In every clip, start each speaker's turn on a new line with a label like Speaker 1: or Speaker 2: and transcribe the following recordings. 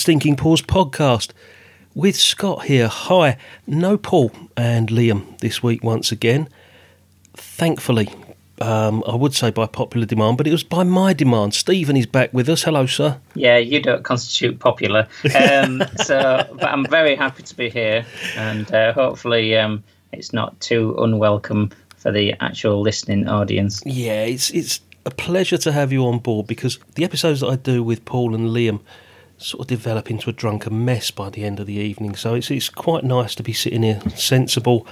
Speaker 1: Stinking Pause podcast with Scott here. Hi, no Paul and Liam this week once again. Thankfully, um, I would say by popular demand, but it was by my demand. Steven is back with us. Hello, sir.
Speaker 2: Yeah, you don't constitute popular. Um, so, but I'm very happy to be here, and uh, hopefully, um, it's not too unwelcome for the actual listening audience.
Speaker 1: Yeah, it's it's a pleasure to have you on board because the episodes that I do with Paul and Liam sort of develop into a drunken mess by the end of the evening. So it's it's quite nice to be sitting here sensible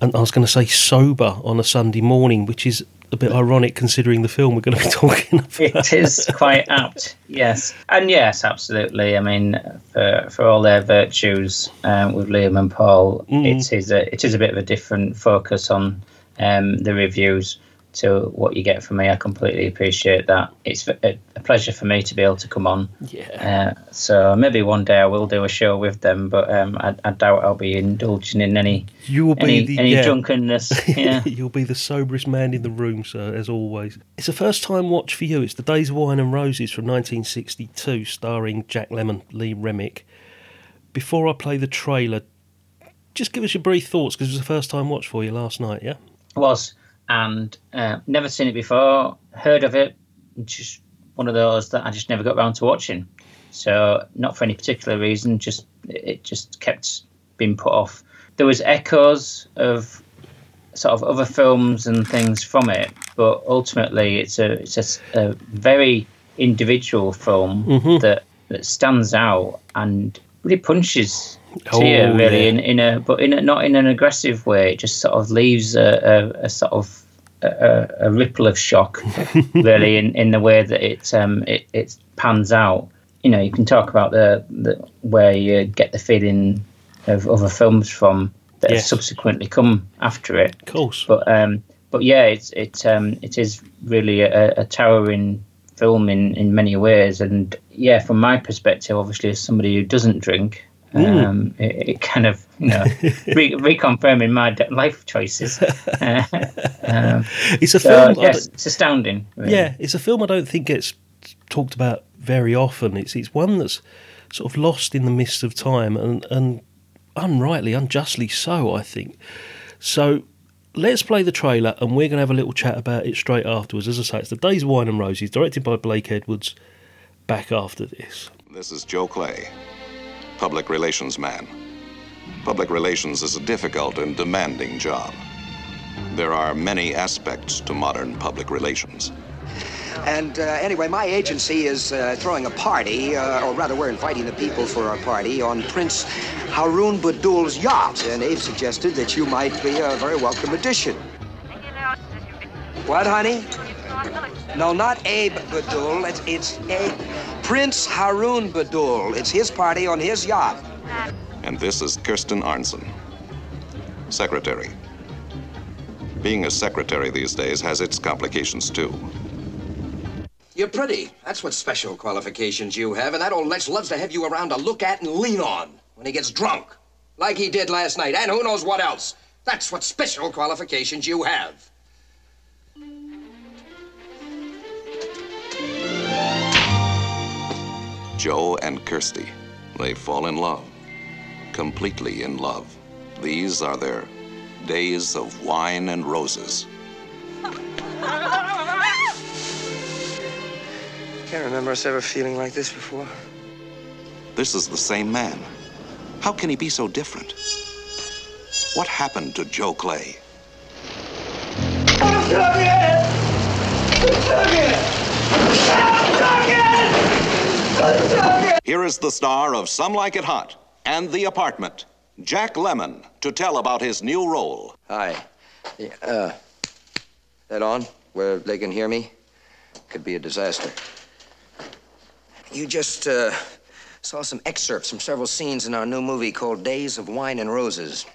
Speaker 1: and I was going to say sober on a Sunday morning, which is a bit ironic considering the film we're going to be talking about.
Speaker 2: It is quite apt, yes, and yes, absolutely. I mean, for for all their virtues um, with Liam and Paul, it is a it is a bit of a different focus on um, the reviews to what you get from me. I completely appreciate that. It's a, pleasure for me to be able to come on.
Speaker 1: Yeah.
Speaker 2: Uh, so maybe one day I will do a show with them, but um, I, I doubt I'll be indulging in any
Speaker 1: You will be the
Speaker 2: any
Speaker 1: yeah.
Speaker 2: drunkenness. Yeah.
Speaker 1: You'll be the soberest man in the room, sir, as always. It's a first time watch for you. It's The Days of Wine and Roses from 1962, starring Jack Lemmon, Lee Remick. Before I play the trailer, just give us your brief thoughts because it was a first time watch for you last night, yeah?
Speaker 2: was and uh, never seen it before. Heard of it, just one of those that I just never got around to watching. So not for any particular reason, just it just kept being put off. There was echoes of sort of other films and things from it, but ultimately it's a it's a a, very individual film that that stands out and really punches
Speaker 1: Oh,
Speaker 2: really
Speaker 1: yeah.
Speaker 2: in, in a but in a, not in an aggressive way. It just sort of leaves a, a, a sort of a, a ripple of shock really in, in the way that it um it, it pans out. You know, you can talk about the, the where you get the feeling of other films from that
Speaker 1: Yes.
Speaker 2: have subsequently come after it.
Speaker 1: Of course.
Speaker 2: But um, but yeah, it's it um, it is really a, a towering film in, in many ways, and yeah, from my perspective, obviously, as somebody who doesn't drink, um, it, it kind of you know re- reconfirming my de- life choices. Uh, um,
Speaker 1: It's a
Speaker 2: so
Speaker 1: film.
Speaker 2: Yes, it's astounding. really.
Speaker 1: yeah, it's a film I don't think gets talked about very often. It's it's one that's sort of lost in the mist of time and and unrightly, unjustly so. I think. So let's play the trailer and we're going to have a little chat about it straight afterwards. As I say, it's the Days of Wine and Roses, directed by Blake Edwards. Back after this.
Speaker 3: This is Joe Clay, public relations man. Public relations is a difficult and demanding job. There are many aspects to modern public relations.
Speaker 4: And uh, anyway, my agency is uh, throwing a party, uh, or rather, we're inviting the people for our party on Prince Haroon Badul's yacht. And Abe suggested that you might be a very welcome addition. What, honey? No, not Abe Badul. It's, it's Abe. Prince Haroon Badul. It's his party on his yacht.
Speaker 3: And this is Kirsten Arnesen, secretary. Being a secretary these days has its complications too.
Speaker 4: You're pretty. That's what special qualifications you have, and that old Lex loves to have you around to look at and lean on when he gets drunk. Like he did last night, and who knows what else. That's what special qualifications you have.
Speaker 3: Joe and Kirsty, they fall in love. completely in love. These are their days of wine and roses.
Speaker 4: Can't remember us ever feeling like this before.
Speaker 3: This is the same man. How can he be so different? What happened to Joe Clay? Here is the star of Some Like It Hot and The Apartment, Jack Lemmon, to tell about his new role.
Speaker 4: Hi. Uh, that on? Where they can hear me? Could be a disaster. You just, uh, saw some excerpts from several scenes in our new movie called Days of Wine and Roses.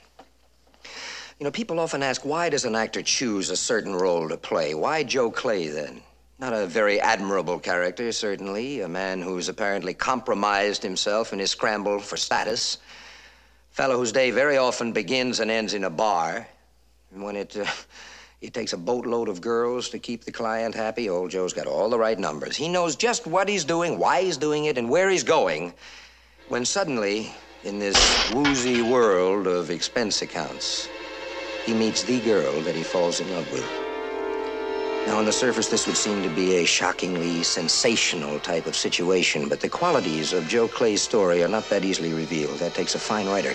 Speaker 4: You know, people often ask, why does an actor choose a certain role to play? Why Joe Clay, then? Not a very admirable character, certainly. A man who's apparently compromised himself in his scramble for status. Fellow whose day very often begins and ends in a bar. And when it, uh, it takes a boatload of girls to keep the client happy, old Joe's got all the right numbers. He knows just what he's doing, why he's doing it, and where he's going. When suddenly, in this woozy world of expense accounts, he meets the girl that he falls in love with. Now, on the surface, this would seem to be a shockingly sensational type of situation, but the qualities of Joe Clay's story are not that easily revealed. That takes a fine writer.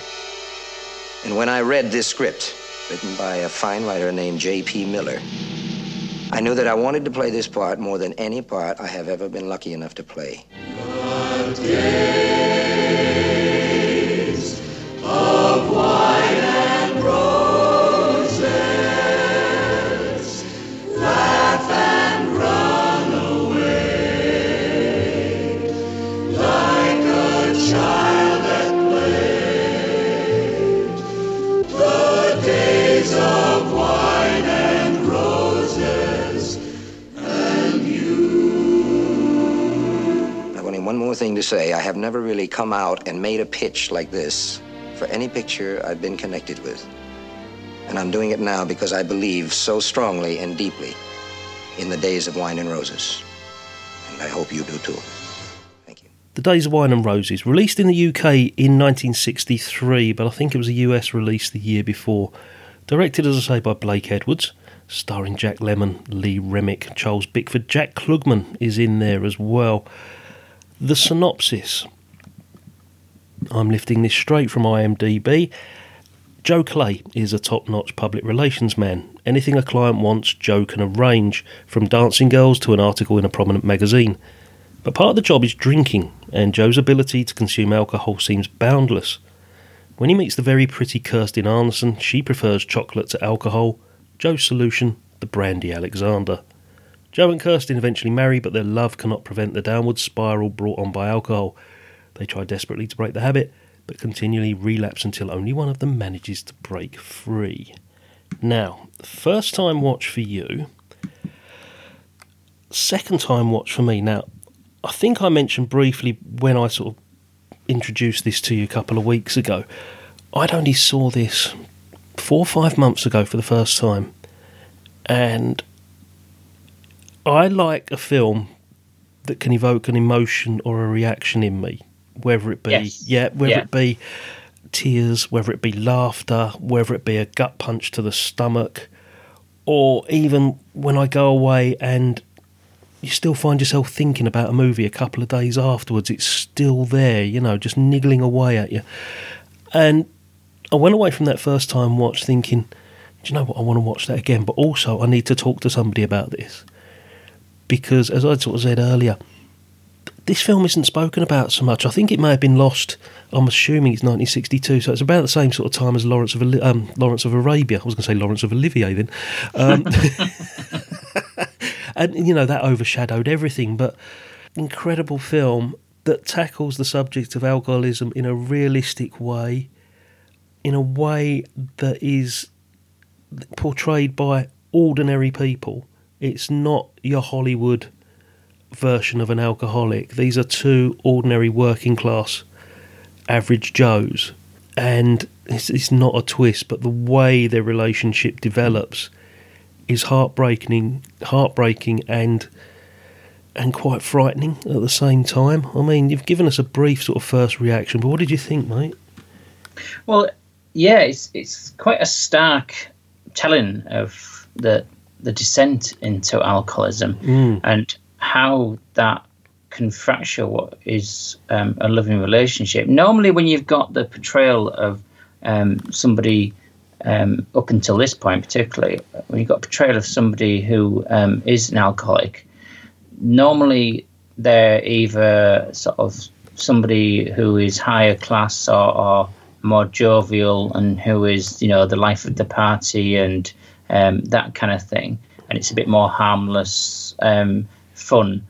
Speaker 4: And when I read this script, written by a fine writer named J.P. Miller, I knew that I wanted to play this part more than any part I have ever been lucky enough to play. Thing to say. I have never really come out and made a pitch like this for any picture I've been connected with. And I'm doing it now because I believe so strongly and deeply in the days of wine and roses. And I hope you do too. Thank you.
Speaker 1: The Days of Wine and Roses, released in the UK in 1963, but I think it was a US release the year before. Directed, as I say, by Blake Edwards, starring Jack Lemmon, Lee Remick, Charles Bickford. Jack Klugman is in there as well. The synopsis. I'm lifting this straight from IMDb. Joe Clay is a top notch public relations man. Anything a client wants, Joe can arrange, from dancing girls to an article in a prominent magazine. But part of the job is drinking, and Joe's ability to consume alcohol seems boundless. When he meets the very pretty Kirsten Arnesen, she prefers chocolate to alcohol. Joe's solution, the brandy Alexander. Joe and Kirsten eventually marry, but their love cannot prevent the downward spiral brought on by alcohol. They try desperately to break the habit, but continually relapse until only one of them manages to break free. Now, first time watch for you, second time watch for me. Now, I think I mentioned briefly when I sort of introduced this to you a couple of weeks ago. I'd only saw this four or five months ago for the first time, and I like a film that can evoke an emotion or a reaction in me, whether it be
Speaker 2: Yes.
Speaker 1: yeah, whether
Speaker 2: Yeah.
Speaker 1: it be tears, whether it be laughter, whether it be a gut punch to the stomach, or even when I go away and you still find yourself thinking about a movie a couple of days afterwards. It's still there, you know, just niggling away at you. And I went away from that first time watch thinking, do you know what? I want to watch that again, but also I need to talk to somebody about this because, as I sort of said earlier, this film isn't spoken about so much. I think it may have been lost. I'm assuming it's 1962, so it's about the same sort of time as Lawrence of um, Lawrence of Arabia. I was going to say Lawrence of Olivier then, um, and you know that overshadowed everything. But incredible film that tackles the subject of alcoholism in a realistic way, in a way that is portrayed by ordinary people. It's not your Hollywood version of an alcoholic. These are two ordinary working class average Joes. And it's, it's not a twist, but the way their relationship develops is heartbreaking, heartbreaking and and quite frightening at the same time. I mean, you've given us a brief sort of first reaction, but what did you think, mate?
Speaker 2: Well, yeah, it's it's quite a stark telling of the the descent into alcoholism and how that can fracture what is um, a loving relationship. Normally, when you've got the portrayal of um, somebody um, up until this point, particularly when you've got a portrayal of somebody who um, is an alcoholic, normally they're either sort of somebody who is higher class or, or more jovial and who is you know the life of the party and um, that kind of thing, and it's a bit more harmless, um, fun,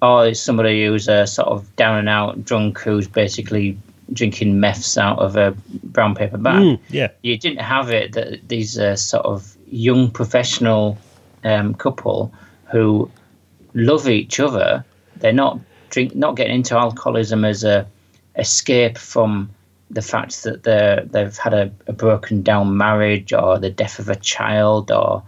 Speaker 2: or it's somebody who's a sort of down and out drunk who's basically drinking meths out of a brown paper bag
Speaker 1: Mm, yeah.
Speaker 2: you didn't have it that these uh, sort of young professional um, couple who love each other. They're not drink, not getting into alcoholism as a escape from the fact that they they've had a, a broken down marriage or the death of a child or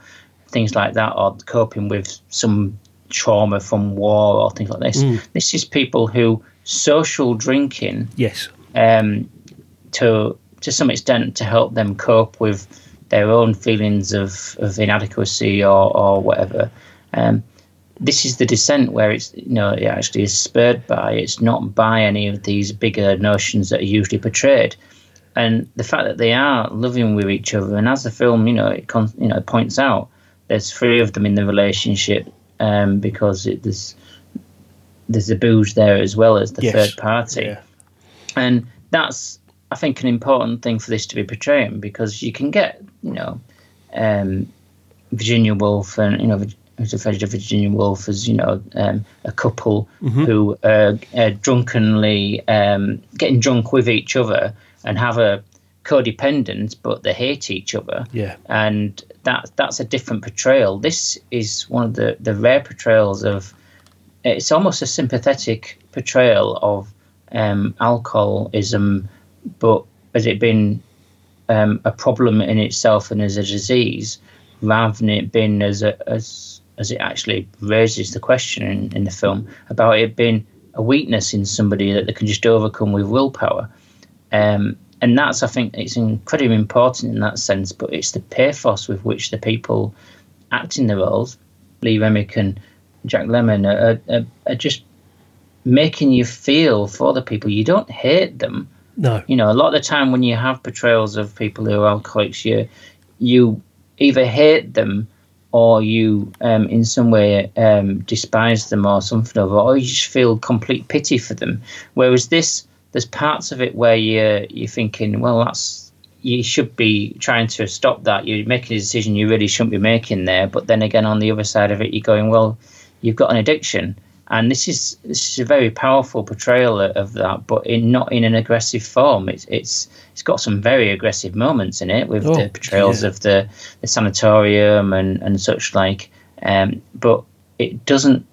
Speaker 2: things like that, or coping with some trauma from war or things like this. This is people who social drinking
Speaker 1: Yes.
Speaker 2: um, to to some extent to help them cope with their own feelings of, of inadequacy or, or whatever. Um, this is the descent where it's you know it actually is spurred by it's not by any of these bigger notions that are usually portrayed, and the fact that they are living with each other and as the film you know it con- you know points out there's three of them in the relationship um, because it, there's there's the booze there as well as the
Speaker 1: Yes.
Speaker 2: third party
Speaker 1: Yeah.
Speaker 2: and that's I think an important thing for this to be portraying because you can get you know um, Virginia Woolf and you know afraid of Virginia Woolf as you know um, a couple who are uh, drunkenly um, getting drunk with each other and have a codependent but they hate each other
Speaker 1: Yeah.
Speaker 2: and that that's a different portrayal. This is one of the the rare portrayals of. It's almost a sympathetic portrayal of um, alcoholism, but has it been um, a problem in itself and as a disease, rather than it being as a, as as it actually raises the question in, in the film about it being a weakness in somebody that they can just overcome with willpower. Um, and that's, I think, it's incredibly important in that sense. But it's the pathos with which the people acting the roles, Lee Remick and Jack Lemmon, are, are, are just making you feel for the people. You don't hate them.
Speaker 1: No.
Speaker 2: You know, a lot of the time when you have portrayals of people who are alcoholics, you you either hate them or you um, in some way um, despise them or something of or you just feel complete pity for them. Whereas this, there's parts of it where you're you're thinking, well, that's you should be trying to stop that. You're making a decision you really shouldn't be making there. But then again, on the other side of it, you're going, well, you've got an addiction, and this is this is a very powerful portrayal of, that, but in not in an aggressive form. It's it's it's got some very aggressive moments in it with
Speaker 1: Oh,
Speaker 2: the portrayals
Speaker 1: yeah.
Speaker 2: of the, the sanatorium and and such like. Um, but it doesn't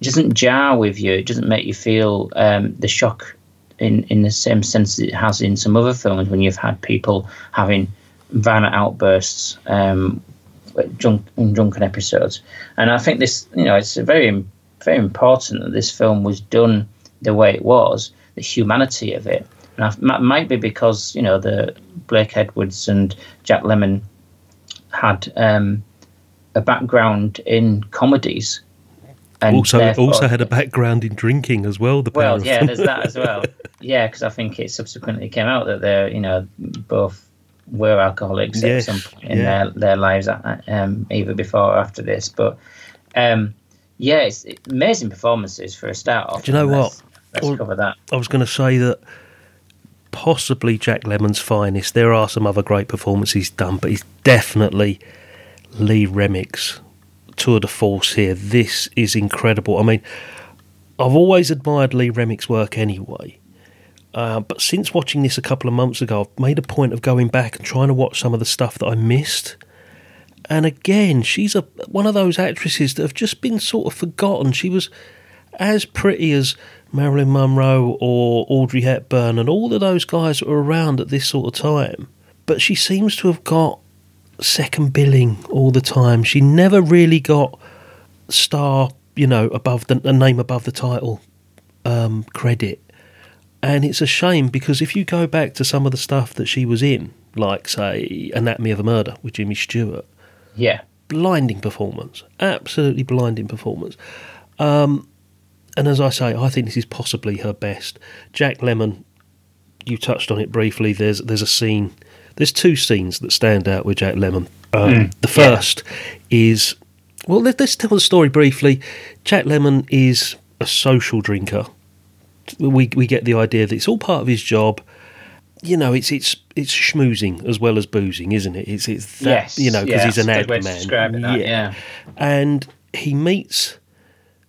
Speaker 2: it doesn't jar with you. It doesn't make you feel um, the shock in in the same sense it has in some other films when you've had people having violent outbursts um, drunk in drunken episodes. And I think this, you know, it's a very very important that this film was done the way it was, the humanity of it. And that might be because you know the Blake Edwards and Jack Lemmon had um, a background in comedies. And
Speaker 1: Also, also had a background in drinking as well. The
Speaker 2: well, yeah, there's that as well. Yeah, because I think it subsequently came out that they're, you know, both were alcoholics
Speaker 1: Yes,
Speaker 2: at some point in
Speaker 1: yeah.
Speaker 2: their, their lives, uh, um, either before or after this. But um, yeah, it's amazing performances for a start off.
Speaker 1: Do you know what?
Speaker 2: Let's, let's
Speaker 1: Well-
Speaker 2: cover that.
Speaker 1: I was going to say that possibly Jack Lemmon's finest. There are some other great performances done, but he's definitely Lee Remick's tour de force here. This is incredible. I mean, I've always admired Lee Remick's work anyway. Uh, but since watching this a couple of months ago, I've made a point of going back and trying to watch some of the stuff that I missed. And again, she's a one of those actresses that have just been sort of forgotten. She was as pretty as Marilyn Monroe or Audrey Hepburn and all of those guys that were around at this sort of time. But she seems to have got second billing all the time. She never really got star, you know, above the name above the title um, credit. And it's a shame because if you go back to some of the stuff that she was in, like, say, Anatomy of a Murder with Jimmy Stewart,
Speaker 2: Yeah.
Speaker 1: blinding performance, absolutely blinding performance. Um, and as I say, I think this is possibly her best. Jack Lemmon, you touched on it briefly. There's there's a scene, there's two scenes that stand out with Jack Lemmon. Um, the first is, well, let, let's tell the story briefly. Jack Lemmon is a social drinker. We we get the idea that it's all part of his job. You know, it's it's it's schmoozing as well as boozing, isn't it? It's it's that,
Speaker 2: yes.
Speaker 1: you know because
Speaker 2: yeah,
Speaker 1: he's an ad
Speaker 2: good way to
Speaker 1: man.
Speaker 2: that, yeah.
Speaker 1: And he meets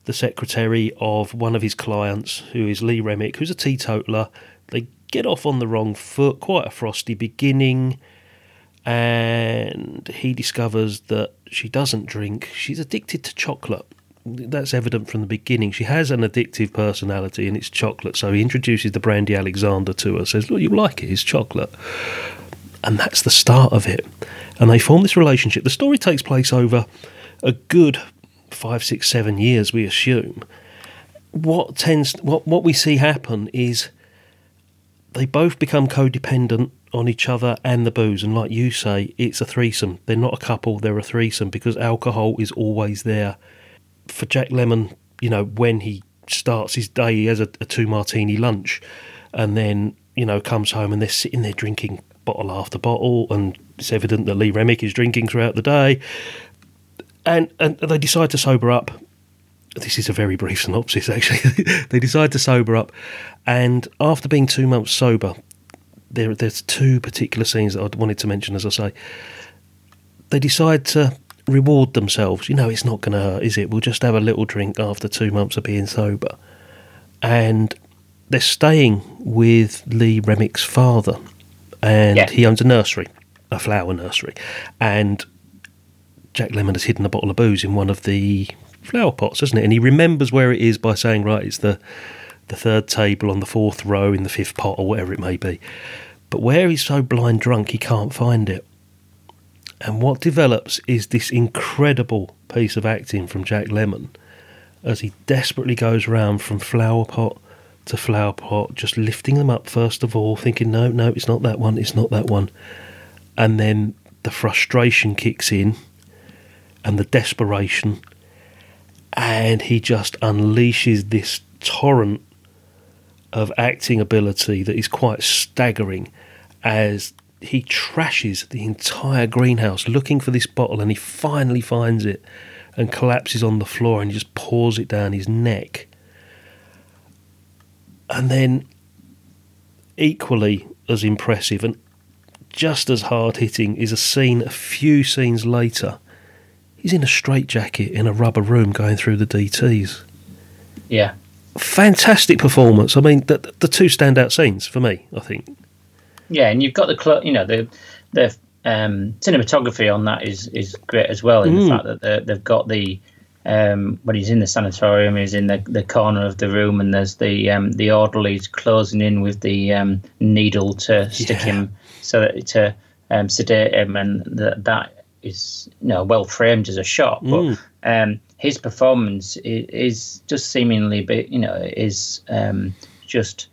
Speaker 1: the secretary of one of his clients, who is Lee Remick, who's a teetotaler. They get off on the wrong foot, quite a frosty beginning, and he discovers that she doesn't drink. She's addicted to chocolate. That's evident from the beginning. She has an addictive personality, and it's chocolate. So he introduces the brandy Alexander to her. Says, "Look, you like it? It's chocolate." and that's the start of it. And they form this relationship. The story takes place over a good five, six, seven years, we assume. What tends, what what we see happen is they both become codependent on each other and the booze. And like you say, it's a threesome. They're not a couple; they're a threesome because alcohol is always there. For Jack Lemmon, you know, when he starts his day, he has a, a two martini lunch, and then you know comes home and they're sitting there drinking bottle after bottle, and it's evident that Lee Remick is drinking throughout the day. And and they decide to sober up. This is a very brief synopsis, actually. they decide to sober up, and after being two months sober, there there's two particular scenes that I wanted to mention. As I say, they decide to reward themselves. You know, it's not going to hurt, is it? We'll just have a little drink after two months of being sober, and they're staying with Lee Remick's father, and
Speaker 2: Yeah.
Speaker 1: he owns a nursery, a flower nursery, and Jack Lemmon has hidden a bottle of booze in one of the flower pots, hasn't it? And he remembers where it is by saying, "Right, it's the the third table on the fourth row in the fifth pot, or whatever it may be." But where he's so blind drunk, he can't find it. And what develops is this incredible piece of acting from Jack Lemmon as he desperately goes round from flower pot to flower pot, just lifting them up first of all, thinking, no, no, it's not that one, it's not that one. And then the frustration kicks in and the desperation, and he just unleashes this torrent of acting ability that is quite staggering as he trashes the entire greenhouse looking for this bottle and he finally finds it and collapses on the floor and just pours it down his neck. And then, equally as impressive and just as hard hitting, is a scene a few scenes later. He's in a straitjacket in a rubber room going through the DTs.
Speaker 2: Yeah.
Speaker 1: Fantastic performance. I mean, the, the two standout scenes for me, I think.
Speaker 2: Yeah, and you've got the cl- you know the the um, cinematography on that is is great as well. In the fact that they- they've got the um, when he's in the sanatorium, he's in the, the corner of the room, and there's the um, the orderlies closing in with the um, needle to stick
Speaker 1: Yeah.
Speaker 2: him so that to um, sedate him, and that that is you know well framed as a shot, but um, his performance is, is just seemingly, you know, is um, just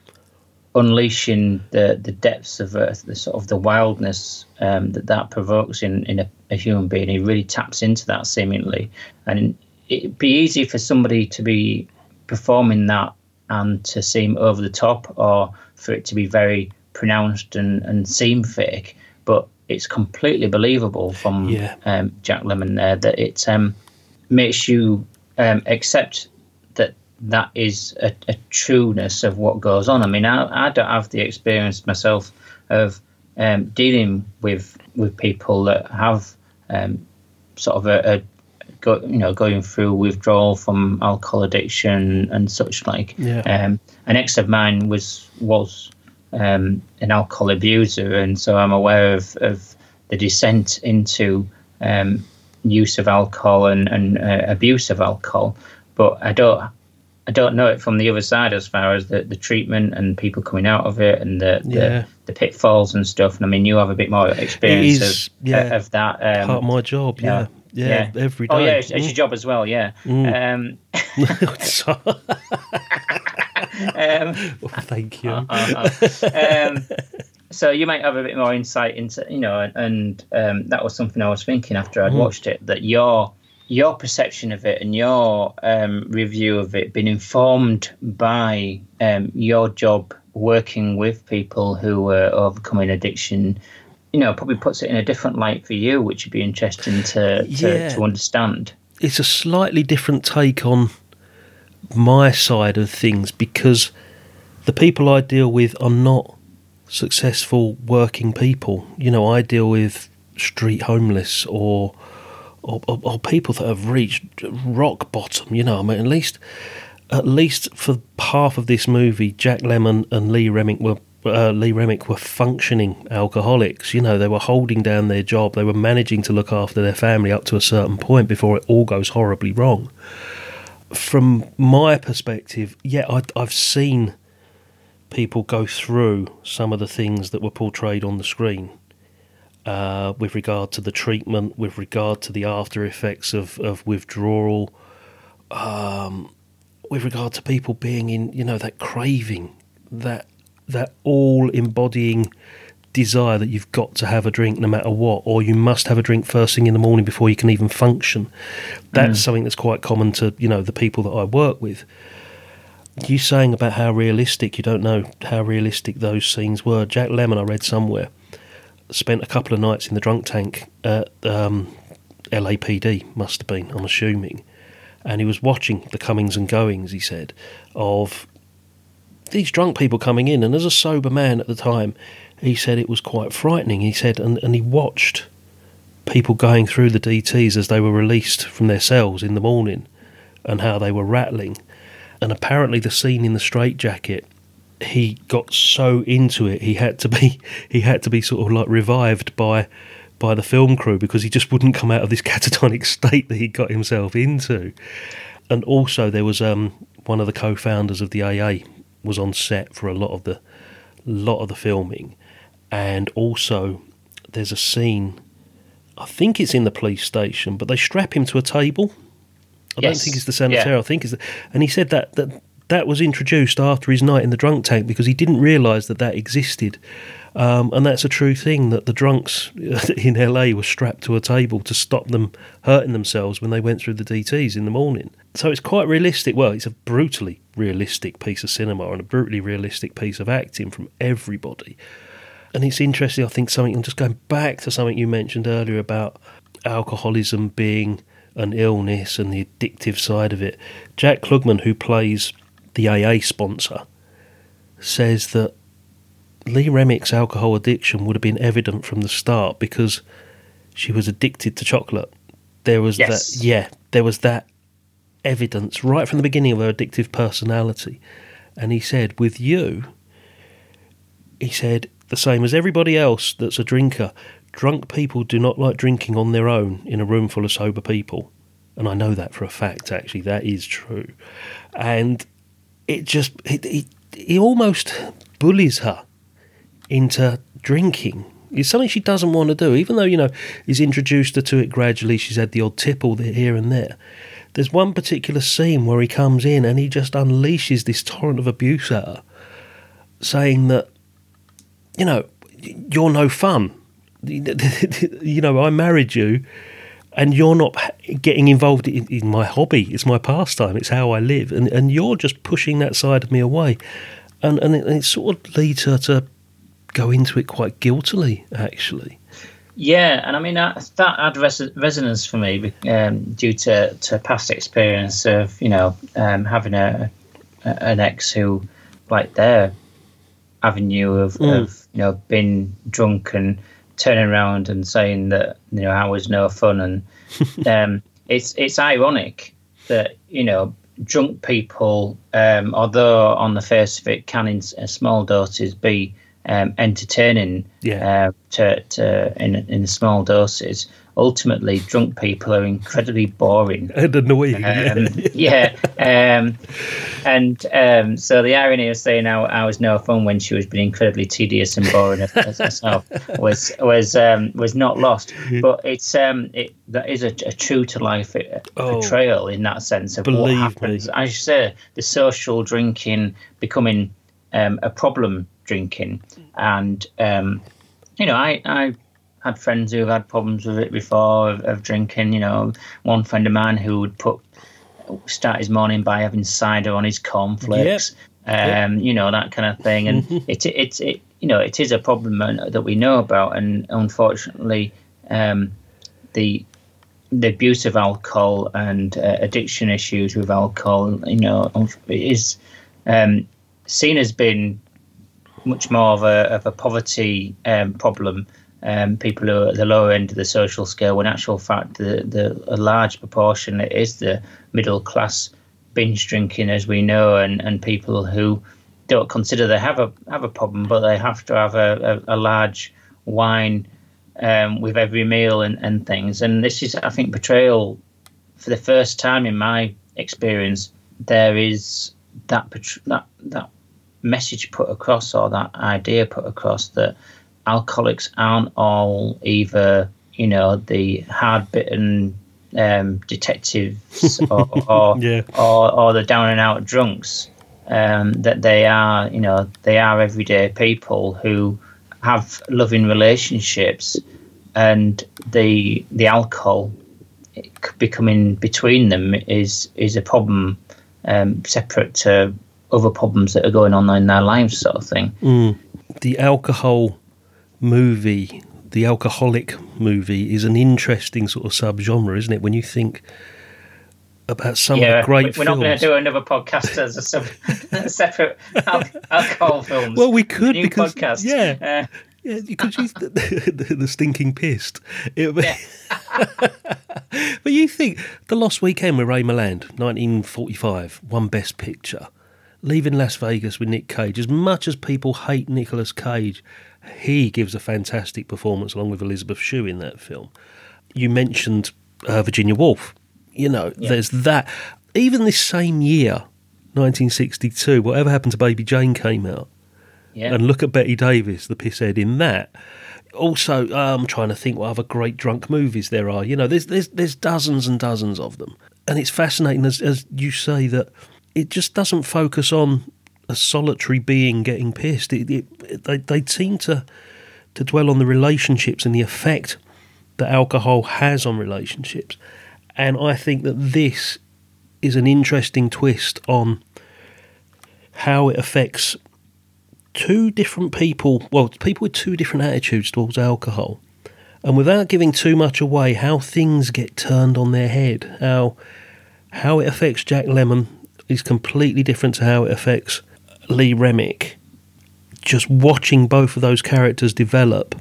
Speaker 2: unleashing the, the depths of uh, the sort of the wildness um, that that provokes in, in a, a human being. He really taps into that seemingly, and it'd be easy for somebody to be performing that and to seem over the top, or for it to be very pronounced and, and seem fake. But it's completely believable from
Speaker 1: Yeah.
Speaker 2: um, Jack Lemmon there that it um, makes you um, accept that is a, a trueness of what goes on. I mean, I, I don't have the experience myself of um, dealing with with people that have um, sort of a, a go, you know going through withdrawal from alcohol addiction and such like.
Speaker 1: Yeah.
Speaker 2: Um, an ex of mine was was um, an alcohol abuser, and so I'm aware of, of the descent into um, use of alcohol and, and uh, abuse of alcohol. But I don't I don't know it from the other side as far as the, the treatment and people coming out of it and the,
Speaker 1: Yeah.
Speaker 2: the the pitfalls and stuff. And I mean, you have a bit more experience
Speaker 1: is,
Speaker 2: of,
Speaker 1: yeah.
Speaker 2: of that. Um,
Speaker 1: Part of my job, yeah. Yeah, every day.
Speaker 2: Oh yeah, it's, it's your job as well. Yeah.
Speaker 1: Mm.
Speaker 2: Um, um,
Speaker 1: Oh, thank you.
Speaker 2: um, so you might have a bit more insight into you know and um, that was something i was thinking after i'd watched it that your your perception of it and your um, review of it been informed by um, your job working with people who are overcoming addiction you know probably puts it in a different light for you which would be interesting to to,
Speaker 1: Yeah.
Speaker 2: to understand
Speaker 1: it's a slightly different take on my side of things because the people I deal with are not successful working people. You know, I deal with street homeless or or, or, or people that have reached rock bottom. You know, I mean, at least at least for half of this movie, Jack Lemmon and Lee Remick were. Uh, Lee Remick were functioning alcoholics. You know, they were holding down their job. They were managing to look after their family up to a certain point before it all goes horribly wrong. From my perspective, yeah, I, I've seen people go through some of the things that were portrayed on the screen uh, with regard to the treatment, with regard to the after effects of, of withdrawal, um, with regard to people being in, you know, that craving, that that all embodying desire that you've got to have a drink no matter what, or you must have a drink first thing in the morning before you can even function. That's something that's quite common to, you know, the people that I work with. You saying about how realistic, you don't know how realistic those scenes were. Jack Lemmon, I read somewhere, spent a couple of nights in the drunk tank at um, LAPD, must have been, I'm assuming. And he was watching the comings and goings, he said, of these drunk people coming in. And as a sober man at the time, he said it was quite frightening. He said, and, and he watched people going through the DTs as they were released from their cells in the morning and how they were rattling. And apparently, the scene in the straitjacket, he got so into it, he had to be he had to be sort of like revived by by the film crew because he just wouldn't come out of this catatonic state that he got himself into. And also, there was um, one of the co-founders of the AA was on set for a lot of the lot of the filming, and also there's a scene. I think it's in the police station, but they strap him to a table. I don't think it's the sanitary.
Speaker 2: Yeah.
Speaker 1: I think it's, the, and he said that that that was introduced after his night in the drunk tank because he didn't realise that that existed. Um, and that's a true thing that the drunks in LA were strapped to a table to stop them hurting themselves when they went through the DTs in the morning. So it's quite realistic. Well, it's a brutally realistic piece of cinema and a brutally realistic piece of acting from everybody. And it's interesting, I think, something, I'm just going back to something you mentioned earlier about alcoholism being an illness and the addictive side of it. Jack Klugman, who plays the AA sponsor, says that Lee Remick's alcohol addiction would have been evident from the start because she was addicted to chocolate. There was
Speaker 2: Yes.
Speaker 1: that, yeah, there was that evidence right from the beginning of her addictive personality. And he said, with you, he said, the same as everybody else that's a drinker, drunk people do not like drinking on their own in a room full of sober people. And I know that for a fact, actually, that is true. And it just, it, it, he almost bullies her into drinking. It's something she doesn't want to do, even though, you know, he's introduced her to it gradually. She's had the odd tipple here and there. There's one particular scene where he comes in and he just unleashes this torrent of abuse at her, saying that, you know, you're no fun. You know, I married you and you're not getting involved in, in my hobby. It's my pastime. It's how I live. And, and you're just pushing that side of me away. And, and, it, and it sort of leads her to go into it quite guiltily, actually.
Speaker 2: Yeah, and I mean that that had res- resonance for me um, due to, to past experience of you know um, having a, a an ex who like their avenue of,
Speaker 1: Mm.
Speaker 2: of you know being drunk and turning around and saying that you know I was no fun and um, it's it's ironic that you know drunk people um, although on the face of it can in small doses be um, entertaining
Speaker 1: Yeah.
Speaker 2: uh, to, to in in small doses. Ultimately, drunk people are incredibly boring.
Speaker 1: And annoying.
Speaker 2: Um, yeah, um, and um, so the irony of saying I, I was no fun when she was being incredibly tedious and boring as, as herself was was um, was not lost. But it's um, it that is a, a true to life uh,
Speaker 1: Oh.
Speaker 2: portrayal in that sense of
Speaker 1: Believe
Speaker 2: what
Speaker 1: me.
Speaker 2: happens. As you say, the social drinking becoming um, a problem drinking, and um, you know, I I had friends who have had problems with it before of, of drinking. You know, one friend of mine who would put start his morning by having cider on his cornflakes. Um, you know that kind of thing, and it it it you know it is a problem uh, that we know about, and unfortunately, um, the the abuse of alcohol and uh, addiction issues with alcohol, you know, is um, seen as being much more of a of a poverty um, problem. Um, people who are at the lower end of the social scale, when actual fact the, the a large proportion is the middle class binge drinking, as we know, and, and people who don't consider they have a have a problem, but they have to have a, a, a large wine um, with every meal and, and things. And this is, I think, portrayal for the first time in my experience. There is that that that message put across or that idea put across that alcoholics aren't all either you know the hard bitten um, detectives or or,
Speaker 1: Yeah.
Speaker 2: or or the down and out drunks um, that they are you know they are everyday people who have loving relationships and the the alcohol becoming between them is is a problem um, separate to other problems that are going on in their lives sort of thing
Speaker 1: the alcohol movie, the alcoholic movie, is an interesting sort of subgenre, isn't it? When you think about some
Speaker 2: yeah
Speaker 1: of the great
Speaker 2: we- we're not going to do another podcast as a sub, separate al- alcohol films
Speaker 1: Well, we could
Speaker 2: New
Speaker 1: because
Speaker 2: podcast
Speaker 1: yeah,
Speaker 2: uh,
Speaker 1: yeah, you could use the, the, the stinking pissed. It be- but you think the Lost Weekend with Ray Milland, 1945, one Best Picture. Leaving Las Vegas with Nick Cage. As much as people hate Nicolas Cage, he gives a fantastic performance along with Elizabeth Shue in that film. You mentioned uh, Virginia Woolf. You know, there's that. Even this same year, 1962, whatever happened to Baby Jane came out
Speaker 2: yeah
Speaker 1: and look at Bette Davis, the pisshead in that. Also, uh, I'm trying to think what other great drunk movies there are. You know, there's there's there's dozens and dozens of them, and it's fascinating as as you say that it just doesn't focus on a solitary being getting pissed. It, it, they they seem to to dwell on the relationships and the effect that alcohol has on relationships, and I think that this is an interesting twist on how it affects two different people, well, people with two different attitudes towards alcohol. And without giving too much away, how things get turned on their head, how how it affects Jack Lemmon is completely different to how it affects Lee Remick. Just watching both of those characters develop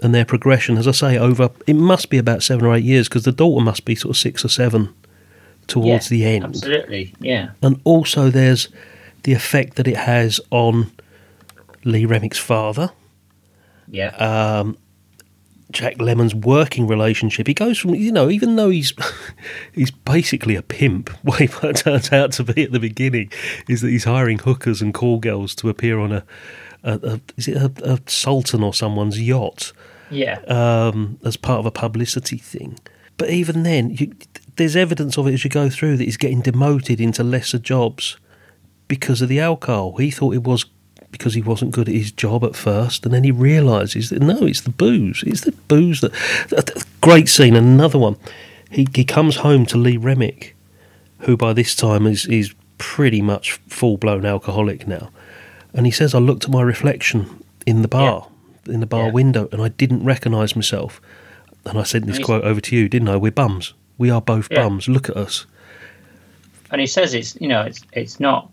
Speaker 1: and their progression, as I say, over it must be about seven or eight years because the daughter must be sort of six or seven towards
Speaker 2: yeah,
Speaker 1: the end.
Speaker 2: absolutely yeah.
Speaker 1: And also there's the effect that it has on Lee Remick's father,
Speaker 2: yeah.
Speaker 1: Um, Jack Lemmon's working relationship. He goes from you know, even though he's he's basically a pimp, what he turns out to be at the beginning is that he's hiring hookers and call girls to appear on a, a, a is it a, a sultan or someone's yacht
Speaker 2: yeah
Speaker 1: um, as part of a publicity thing. But even then, you, there's evidence of it as you go through that he's getting demoted into lesser jobs because of the alcohol. He thought it was because he wasn't good at his job at first, and then he realises that no, it's the booze. It's the booze that. that- Great scene. Another one. He he comes home to Lee Remick, who by this time is is pretty much full blown alcoholic now, and he says, "I looked at my reflection in the bar, in the bar
Speaker 2: Yeah.
Speaker 1: window, and I didn't recognise myself." And I sent this quote over to you, didn't I? We're bums. We are both
Speaker 2: Yeah.
Speaker 1: bums. Look at us.
Speaker 2: and he says it's you know it's it's not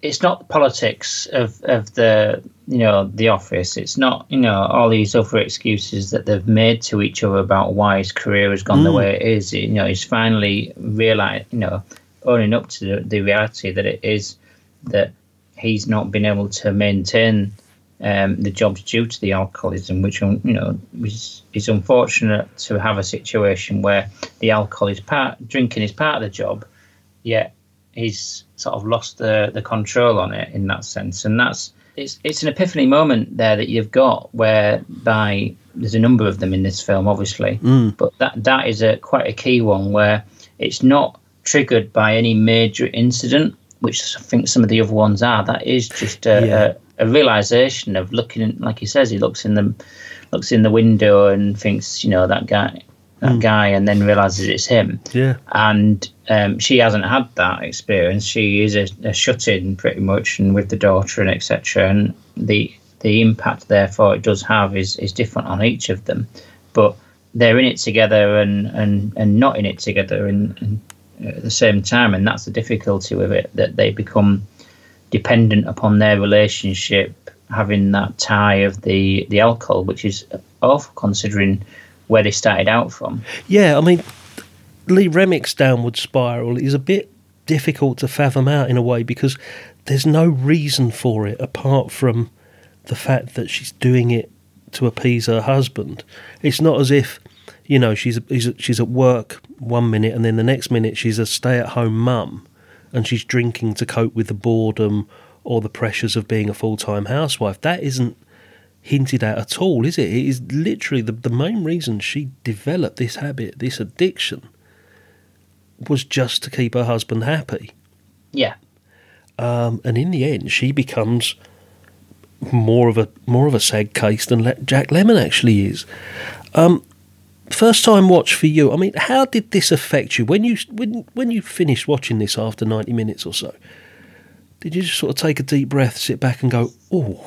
Speaker 2: it's not the politics of of the you know the office. It's not you know all these other excuses that they've made to each other about why his career has gone the way it is. You know he's finally realized you know owning up to the, the reality that it is that he's not been able to maintain um, the job's due to the alcoholism, which um, you know is, is unfortunate to have a situation where the alcohol is part drinking is part of the job, yet he's sort of lost the the control on it in that sense, and that's it's it's an epiphany moment there that you've got where by there's a number of them in this film, obviously, mm. but that that is a quite a key one where it's not triggered by any major incident, which I think some of the other ones are. That is just a,
Speaker 1: Yeah.
Speaker 2: a, a realization of looking, like he says, he looks in the looks in the window and thinks, you know, that guy, that guy, and then realizes it's him
Speaker 1: Yeah.
Speaker 2: and um, she hasn't had that experience. She is a, a shut-in pretty much, and with the daughter and etc. And the the impact therefore it does have is is different on each of them, but they're in it together and and and not in it together and, and at the same time, and that's the difficulty with it that they become dependent upon their relationship having that tie of the the alcohol, which is awful considering where they started out from.
Speaker 1: Yeah, I mean, Lee Remick's downward spiral is a bit difficult to fathom out in a way because there's no reason for it apart from the fact that she's doing it to appease her husband. It's not as if, you know, she's she's, at work one minute and then the next minute she's a stay-at-home mum and she's drinking to cope with the boredom or the pressures of being a full-time housewife. That isn't hinted at at all, is it? It is literally the, the main reason she developed this habit, this addiction, was just to keep her husband happy.
Speaker 2: Yeah,
Speaker 1: Um, and in the end, she becomes more of a more of a sad case than Le- Jack Lemmon actually is. Um, first time watch for you. I mean, how did this affect you when you when when you finished watching this after ninety minutes or so? Did you just sort of take a deep breath, sit back, and go, "Oh,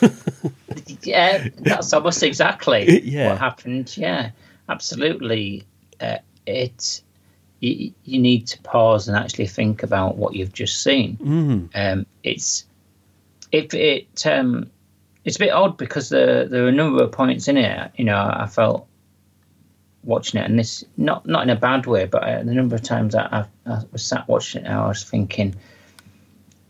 Speaker 2: yeah, that's almost exactly
Speaker 1: Yeah.
Speaker 2: what happened. Yeah, absolutely. Uh, it you, you need to pause and actually think about what you've just seen.
Speaker 1: mm,
Speaker 2: Um, it's it it um, it's a bit odd because there there are a number of points in it. You know, I felt watching it, and this not not in a bad way, but uh, the number of times I, I, I was sat watching it, I was thinking,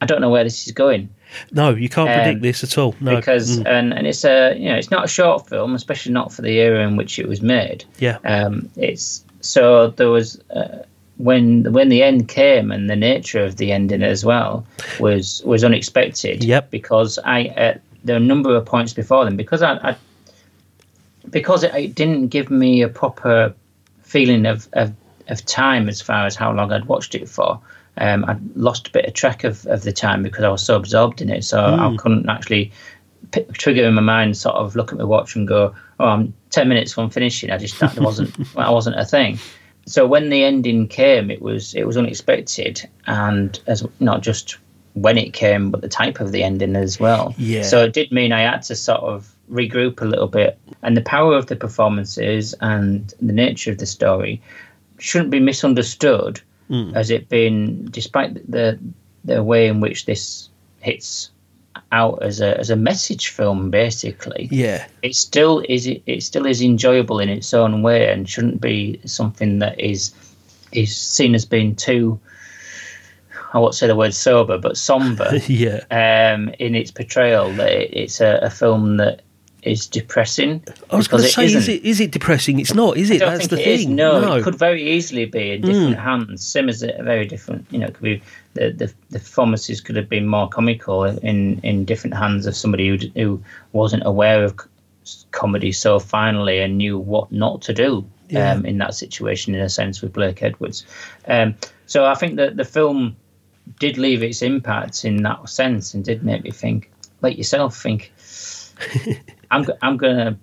Speaker 2: I don't know where this is going.
Speaker 1: No, you can't
Speaker 2: Um,
Speaker 1: predict this at all." No,
Speaker 2: because
Speaker 1: Mm,
Speaker 2: and and it's a you know it's not a short film, especially not for the era in which it was made.
Speaker 1: yeah,
Speaker 2: Um, it's so there was uh, when when the end came and the nature of the ending as well was was unexpected.
Speaker 1: Yep.
Speaker 2: Because I uh, there are a number of points before them because I, I because it, it didn't give me a proper feeling of, of of time as far as how long I'd watched it for. Um, I'd lost a bit of track of, of the time because I was so absorbed in it, so I couldn't actually p- trigger in my mind, sort of look at my watch and go, "Oh, I'm ten minutes from finishing." I just that wasn't that wasn't a thing. So when the ending came, it was it was unexpected, and as not just when it came, but the type of the ending as well.
Speaker 1: Yeah.
Speaker 2: So it did mean I had to sort of regroup a little bit, and the power of the performances and the nature of the story shouldn't be misunderstood as it been, despite the the way in which this hits out as a as a message film, basically
Speaker 1: yeah,
Speaker 2: it still is it still is enjoyable in its own way and shouldn't be something that is is seen as being too I won't say the word sober but somber.
Speaker 1: Yeah.
Speaker 2: um, in its portrayal that it, it's a, a film that is depressing.
Speaker 1: I was going to say, is it is it depressing? It's not, is it? That's the
Speaker 2: it is.
Speaker 1: thing.
Speaker 2: No, it could very easily be in different hands. Same as a very different, you know, it could be the, the the performances could have been more comical in in different hands of somebody who who wasn't aware of comedy so finely and knew what not to do
Speaker 1: Yeah.
Speaker 2: um, in that situation. In a sense, with Blake Edwards, um, so I think that the film did leave its impact in that sense and did make me think, like yourself, think. I'm I'm gonna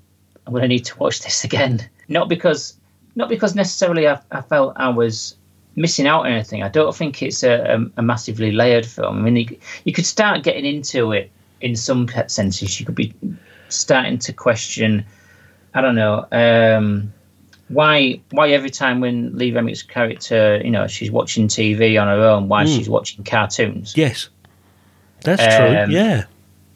Speaker 2: I'm gonna need to watch this again. Not because not because necessarily I, I felt I was missing out on anything. I don't think it's a, a, massively layered film. I mean, you, you could start getting into it in some senses. You could be starting to question. I don't know. Um, why why every time when Lee Remick's character, you know, she's watching TV on her own, why she's watching cartoons?
Speaker 1: Yes, that's
Speaker 2: Um,
Speaker 1: true. Yeah,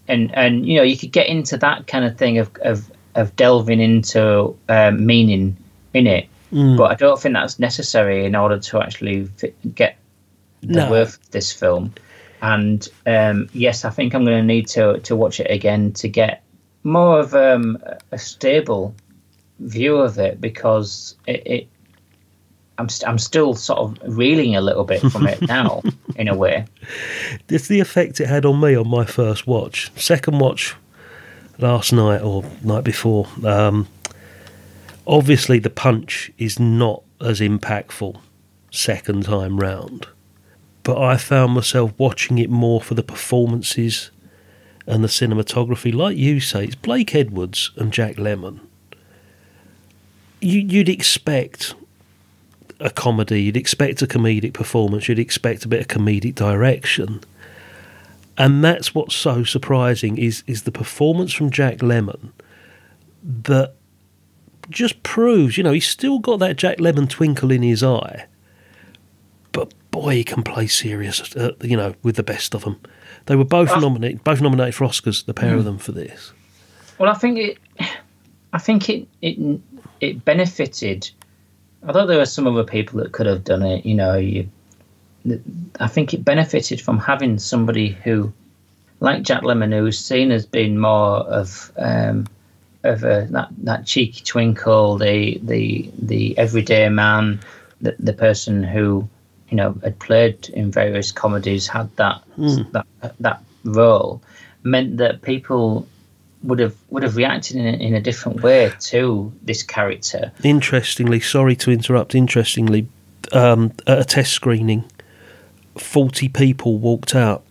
Speaker 2: and and you know you could get into that kind of thing of of, of delving into um, meaning in it
Speaker 1: Mm.
Speaker 2: but i don't think that's necessary in order to actually get the
Speaker 1: No.
Speaker 2: worth of this film and um, yes, I think I'm going to need to to watch it again to get more of um, a stable view of it because it, it I'm st- I'm still sort of reeling a little bit from it now in a way.
Speaker 1: It's the effect it had on me on my first watch. Second watch last night or night before. Um, obviously, the punch is not as impactful second time round, but I found myself watching it more for the performances and the cinematography. Like you say, it's Blake Edwards and Jack Lemmon. You, you'd expect a comedy, you'd expect a comedic performance, you'd expect a bit of comedic direction. And that's what's so surprising is is the performance from Jack Lemmon that just proves, you know, he's still got that Jack Lemmon twinkle in his eye. But boy, he can play serious, uh, you know, with the best of them. They were both
Speaker 2: Ah.
Speaker 1: nominated, both nominated for Oscars, the pair of them for this.
Speaker 2: Well, I think it, I think it it it benefited. Although there were some other people that could have done it, you know, you, I think it benefited from having somebody who, like Jack Lemmon, who's seen as being more of um, of a, that that cheeky twinkle, the the the everyday man, the the person who you know had played in various comedies, had that that that role, meant that people would have would have reacted in a, in a different way to this character.
Speaker 1: Interestingly, sorry to interrupt. Interestingly, um, at a test screening, forty people walked out,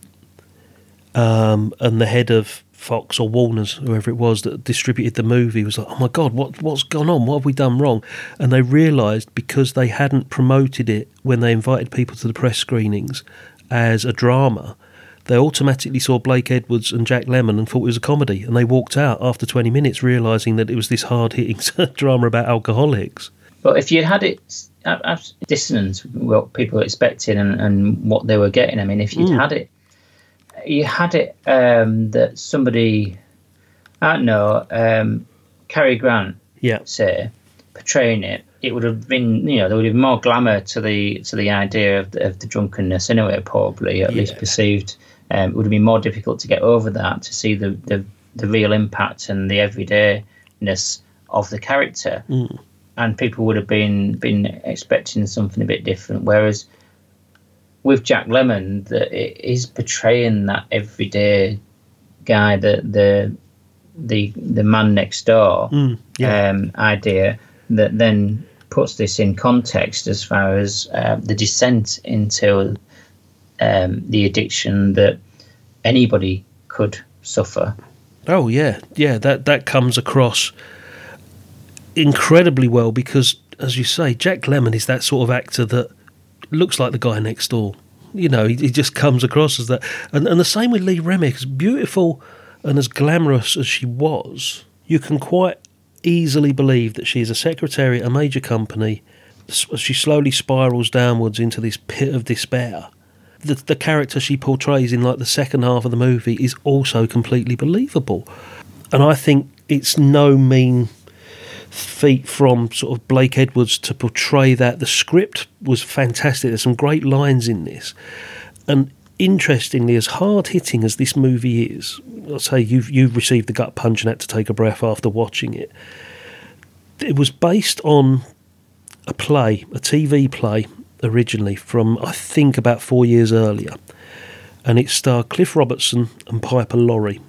Speaker 1: um, and the head of Fox or Warner's, whoever it was that distributed the movie, was like, "Oh my god, what what's gone on? What have we done wrong?" And they realised because they hadn't promoted it when they invited people to the press screenings as a drama. They automatically saw Blake Edwards and Jack Lemmon and thought it was a comedy, and they walked out after 20 minutes realising that it was this hard-hitting drama about alcoholics.
Speaker 2: But if you had it dissonance with what people were expecting and, and what they were getting, I mean, if you'd had it, you had it um, that somebody, I don't know, um, Cary Grant,
Speaker 1: Yeah,
Speaker 2: say, portraying it, it would have been, you know, there would have been more glamour to the to the idea of the, of the drunkenness anyway, probably at least perceived. Um, it would have been more difficult to get over that to see the the, the real impact and the everydayness of the character, and people would have been been expecting something a bit different. Whereas with Jack Lemmon, that it is portraying that everyday guy, the the the the man next door
Speaker 1: yeah.
Speaker 2: um, idea that then puts this in context as far as uh, the descent into um, the addiction that anybody could suffer.
Speaker 1: Oh yeah, yeah. That that comes across incredibly well because, as you say, Jack Lemmon is that sort of actor that looks like the guy next door. You know, he, he just comes across as that. And and the same with Lee Remick, as beautiful and as glamorous as she was, you can quite easily believe that she is a secretary at a major company. She slowly spirals downwards into this pit of despair. The, the character she portrays in like the second half of the movie is also completely believable and I think it's no mean feat from sort of Blake Edwards to portray that. The script was fantastic. There's some great lines in this, and interestingly, as hard hitting as this movie is, I'll say you've you've received the gut punch and had to take a breath after watching it. It was based on a play, a TV play originally from I think about four years earlier, and it starred Cliff Robertson and Piper Laurie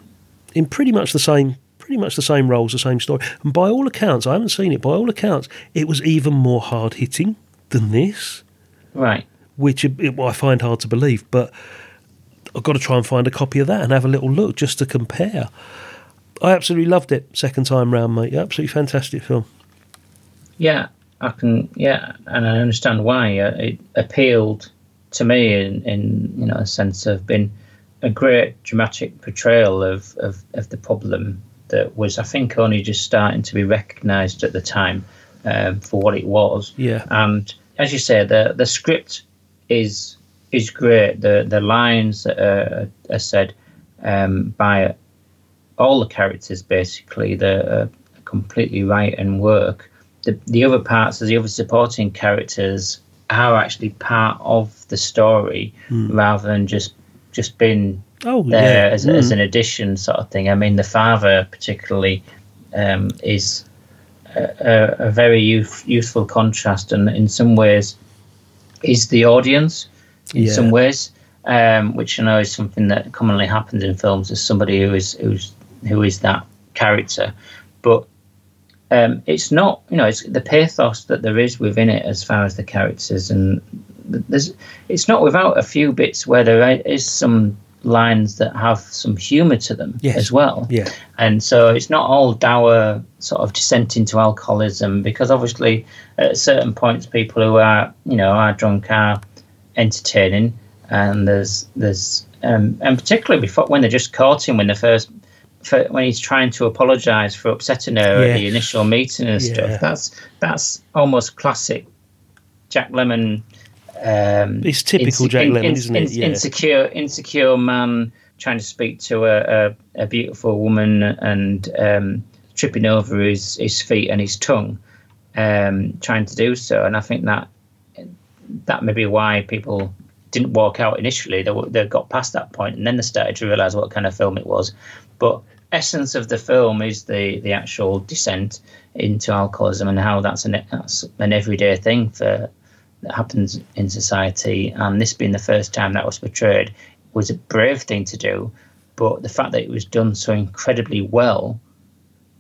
Speaker 1: in pretty much the same pretty much the same roles, the same story. And by all accounts, I haven't seen it. By all accounts, it was even more hard hitting than this,
Speaker 2: Right.
Speaker 1: which it, I find hard to believe. But I've got to try and find a copy of that and have a little look just to compare. I absolutely loved it second time round, mate. Absolutely fantastic film.
Speaker 2: Yeah, I can. Yeah, and I understand why uh, it appealed to me in, in you know a sense of being a great dramatic portrayal of, of, of the problem that was, I think, only just starting to be recognised at the time um, for what it was.
Speaker 1: Yeah.
Speaker 2: And as you say, the the script is is great. The the lines that are, are said um, by all the characters basically they're uh, completely right and work. The the other parts, the other supporting characters, are actually part of the story rather than just just been
Speaker 1: Oh,
Speaker 2: there
Speaker 1: yeah.
Speaker 2: as, as
Speaker 1: Mm.
Speaker 2: an addition sort of thing. I mean, the father particularly um, is a, a, very youth, youthful contrast, and in some ways is the audience. In
Speaker 1: Yeah.
Speaker 2: some ways, um, which I know is something that commonly happens in films, as somebody who is who's who is that character, but. Um, it's not, you know, it's the pathos that there is within it as far as the characters, and there's, it's not without a few bits where there is some lines that have some humour to them
Speaker 1: Yes.
Speaker 2: as well.
Speaker 1: Yeah.
Speaker 2: And so it's not all dour sort of descent into alcoholism because obviously at certain points people who are you know are drunk are entertaining and there's there's um, and particularly before when they're just caught him when the first for, when he's trying to apologise for upsetting her at the initial meeting and
Speaker 1: Yeah.
Speaker 2: stuff that's that's almost classic Jack Lemmon um,
Speaker 1: It's typical Jack Lemmon, isn't it? Yeah.
Speaker 2: Insecure, insecure man trying to speak to a, a, a beautiful woman and um, tripping over his, his feet and his tongue, um, trying to do so. And I think that that may be why people didn't walk out initially. They, they got past that point and then they started to realise what kind of film it was. But essence of the film is the, the actual descent into alcoholism and how that's an, that's an everyday thing for that happens in society. And this being the first time that was portrayed was a brave thing to do. But the fact that it was done so incredibly well,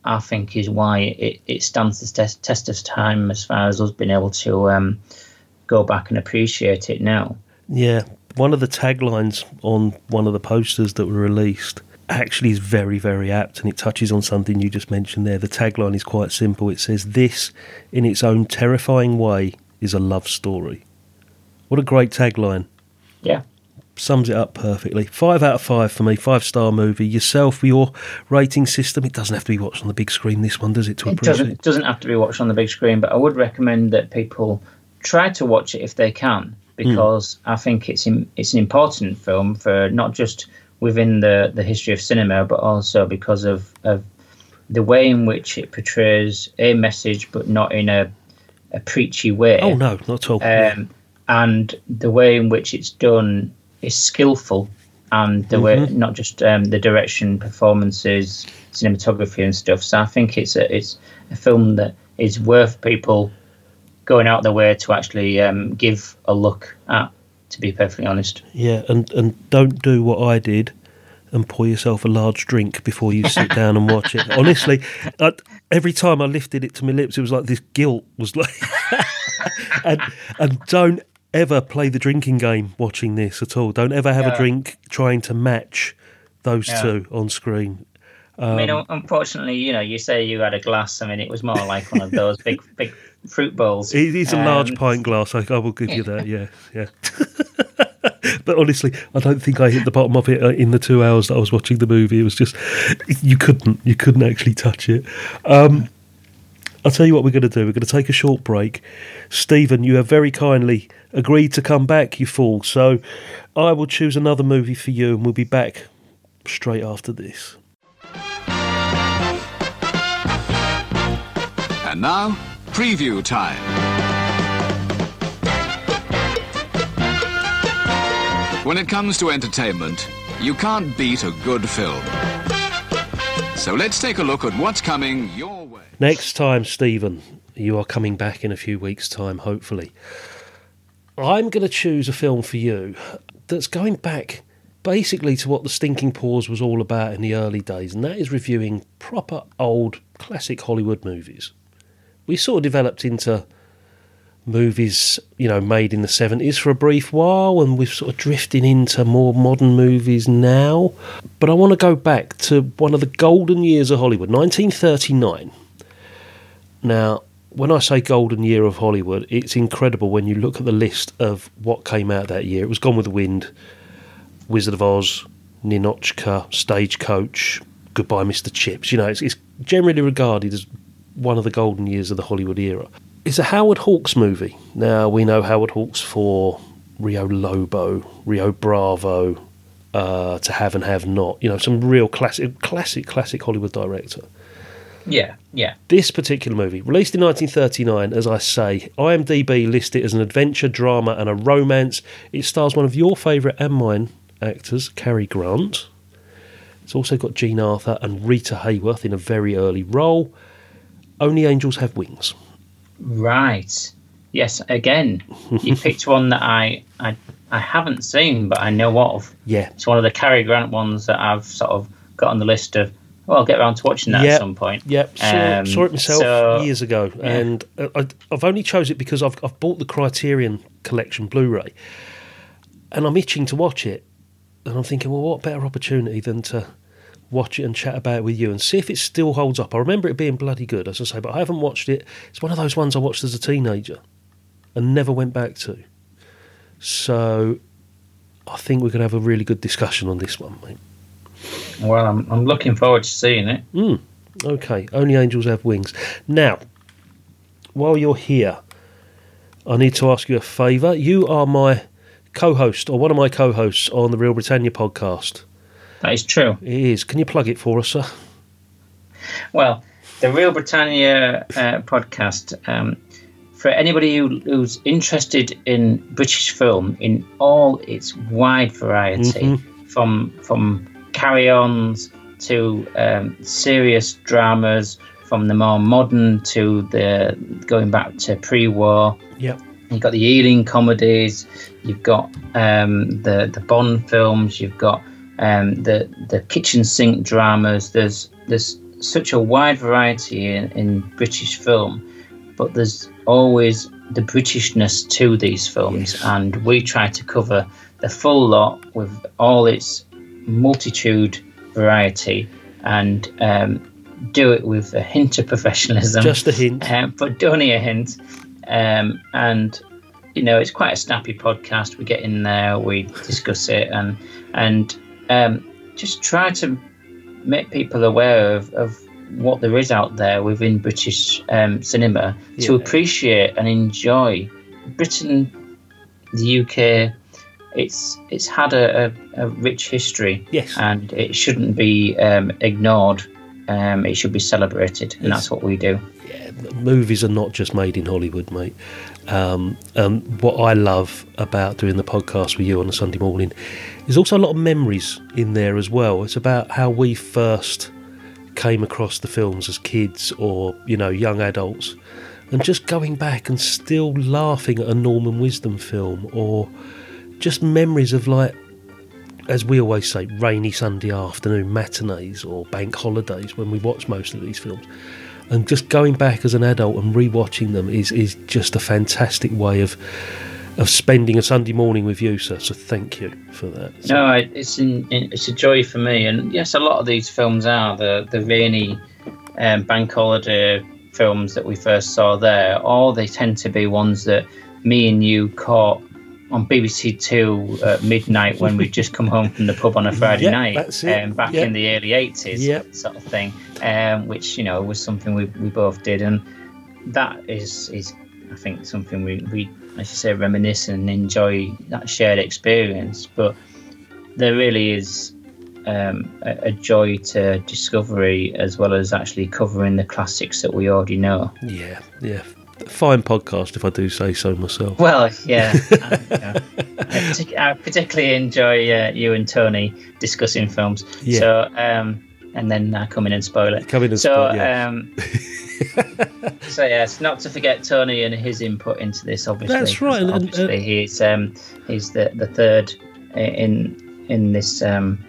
Speaker 2: I think, is why it, it stands the test, test of time as far as us being able to um, go back and appreciate it now.
Speaker 1: Yeah, one of the taglines on one of the posters that were released actually is very, very apt and it touches on something you just mentioned there. The tagline is quite simple. It says, This, in its own terrifying way, is a love story. What a great tagline.
Speaker 2: Yeah.
Speaker 1: Sums it up perfectly. Five out of five for me, five star movie. Yourself, your rating system, it doesn't have to be watched on the big screen, this one, does it, to
Speaker 2: It
Speaker 1: appreciate
Speaker 2: doesn't doesn't have to be watched on the big screen, but I would recommend that people try to watch it if they can, hmm. because I think it's in, it's an important film for not just within the, the history of cinema, but also because of, of the way in which it portrays a message, but not in a a preachy way.
Speaker 1: Oh, no, not at all.
Speaker 2: Um, and the way in which it's done is skillful, and the way
Speaker 1: Mm-hmm.
Speaker 2: not just um, the direction, performances, cinematography, and stuff. So I think it's a it's a film that is worth people going out of their way to actually um, give a look at. To be perfectly honest,
Speaker 1: Yeah, and, and don't do what I did and pour yourself a large drink before you sit down and watch it. Honestly, I, every time I lifted it to my lips, it was like this guilt was like. and and don't ever play the drinking game watching this at all. Don't ever have a drink trying to match those two on screen.
Speaker 2: I mean,
Speaker 1: Um,
Speaker 2: unfortunately, you know, you say you had a glass. I mean, it was more like one of those big big fruit bowls.
Speaker 1: It is a large
Speaker 2: Um,
Speaker 1: pint glass. I, I will give you that. Yeah, yeah. but honestly, I don't think I hit the bottom of it uh, in the two hours that I was watching the movie. It was just you couldn't, you couldn't actually touch it. Um, I'll tell you what we're going to do. We're going to take a short break. Steven, you have very kindly agreed to come back, you fool. So I will choose another movie for you, and we'll be back straight after this.
Speaker 5: And now, preview time. When it comes to entertainment, you can't beat a good film. So let's take a look at what's coming your way.
Speaker 1: Next time, Steven, you are coming back in a few weeks' time, hopefully. I'm going to choose a film for you that's going back basically to what the Stinking Pause was all about in the early days, and that is reviewing proper old classic Hollywood movies. We sort of developed into movies, you know, made in the 70s for a brief while, and we're sort of drifting into more modern movies now. But I want to go back to one of the golden years of Hollywood, 1939. Now, when I say golden year of Hollywood, it's incredible when you look at the list of what came out that year. It was Gone with the Wind, Wizard of Oz, Ninotchka, Stagecoach, Goodbye Mr. Chips. You know, it's, it's generally regarded as one of the golden years of the Hollywood era. It's a Howard Hawks movie. Now, we know Howard Hawks for Rio Lobo, Rio Bravo, uh, To Have and Have Not. You know, some real classic, classic, classic Hollywood director.
Speaker 2: Yeah, yeah.
Speaker 1: This particular movie, released in 1939, as I say, IMDb lists it as an adventure, drama, and a romance. It stars one of your favourite and mine, actors Cary Grant. It's also got Jean Arthur and Rita Hayworth in a very early role. Only Angels Have Wings.
Speaker 2: Right. Yes. Again, you picked one that I, I I haven't seen, but I know of.
Speaker 1: Yeah.
Speaker 2: It's one of the Cary Grant ones that I've sort of got on the list of. Well, I'll get around to watching that
Speaker 1: Yep.
Speaker 2: at some point.
Speaker 1: Yep, saw,
Speaker 2: Um,
Speaker 1: saw it myself
Speaker 2: so-
Speaker 1: years ago,
Speaker 2: yeah.
Speaker 1: and uh, I, I've only chose it because I've I've bought the Criterion Collection Blu-ray, and I'm itching to watch it, and I'm thinking, well, what better opportunity than to watch it and chat about it with you and see if it still holds up. I remember it being bloody good, as I say, but I haven't watched it. It's one of those ones I watched as a teenager and never went back to. So I think we're going to have a really good discussion on this one, mate.
Speaker 2: Well, I'm, I'm looking forward to seeing it. Hmm.
Speaker 1: Okay, only angels have wings. Now, while you're here, I need to ask you a favour. You are my co host, or one of my co hosts on the Reel Britannia podcast.
Speaker 2: That is true.
Speaker 1: It is. Can you plug it for us, sir?
Speaker 2: Well, the Reel Britannia uh, podcast, um, for anybody who, who's interested in British film in all its wide variety, from from carry-ons to um, serious dramas, from the more modern to the going back to pre-war.
Speaker 1: Yep.
Speaker 2: You've got the Ealing comedies. You've got um, the the Bond films. You've got um, the the kitchen sink dramas. There's there's such a wide variety in, in British film, but there's always the Britishness to these films, and we try to cover the full lot with all its multitude variety and um, do it with a hint of professionalism
Speaker 1: Just a hint.
Speaker 2: um, but only a hint. Um, and you know, it's quite a snappy podcast. We get in there, we discuss it, and and um, just try to make people aware of, of what there is out there within British um, cinema to appreciate and enjoy Britain, the UK. It's it's had a, a, a rich history,
Speaker 1: Yes.
Speaker 2: and it shouldn't be um, ignored. Um, it should be celebrated, and that's what we do.
Speaker 1: movies are not just made in Hollywood, mate. Um, and what I love about doing the podcast with you on a Sunday morning is also a lot of memories in there as well. It's about how we first came across the films as kids or, you know, young adults. And just going back and still laughing at a Norman Wisdom film or just memories of like as we always say, rainy Sunday afternoon matinees or bank holidays when we watch most of these films. And just going back as an adult and rewatching them is, is just a fantastic way of of spending a Sunday morning with you, sir. So thank you for that. So-
Speaker 2: No, it's in, it's a joy for me, and yes, a lot of these films are the the rainy um, bank holiday films that we first saw there. Or they tend to be ones that me and you caught on BBC Two at midnight when we'd just come home from the pub on a Friday
Speaker 1: Yep,
Speaker 2: night,
Speaker 1: that's it.
Speaker 2: um, back
Speaker 1: Yep.
Speaker 2: in the early eighties,
Speaker 1: Yep.
Speaker 2: sort of thing. Um, which you know was something we, we both did, and that is is I think something we we as you say reminisce and enjoy that shared experience. But there really is um, a, a joy to discovery as well as actually covering the classics that we already know.
Speaker 1: Yeah, yeah. Fine podcast, if I do say so myself.
Speaker 2: Well, yeah, I, you know, I, partic- I particularly enjoy uh, you and Tony discussing films.
Speaker 1: Yeah.
Speaker 2: So, um, and then I come in and spoil it.
Speaker 1: Come in and
Speaker 2: so,
Speaker 1: spoil- yeah.
Speaker 2: um, so yes, not to forget Tony and his input into this. Obviously,
Speaker 1: That's right, and- and-
Speaker 2: Obviously, he's um, he's the the third in in this um,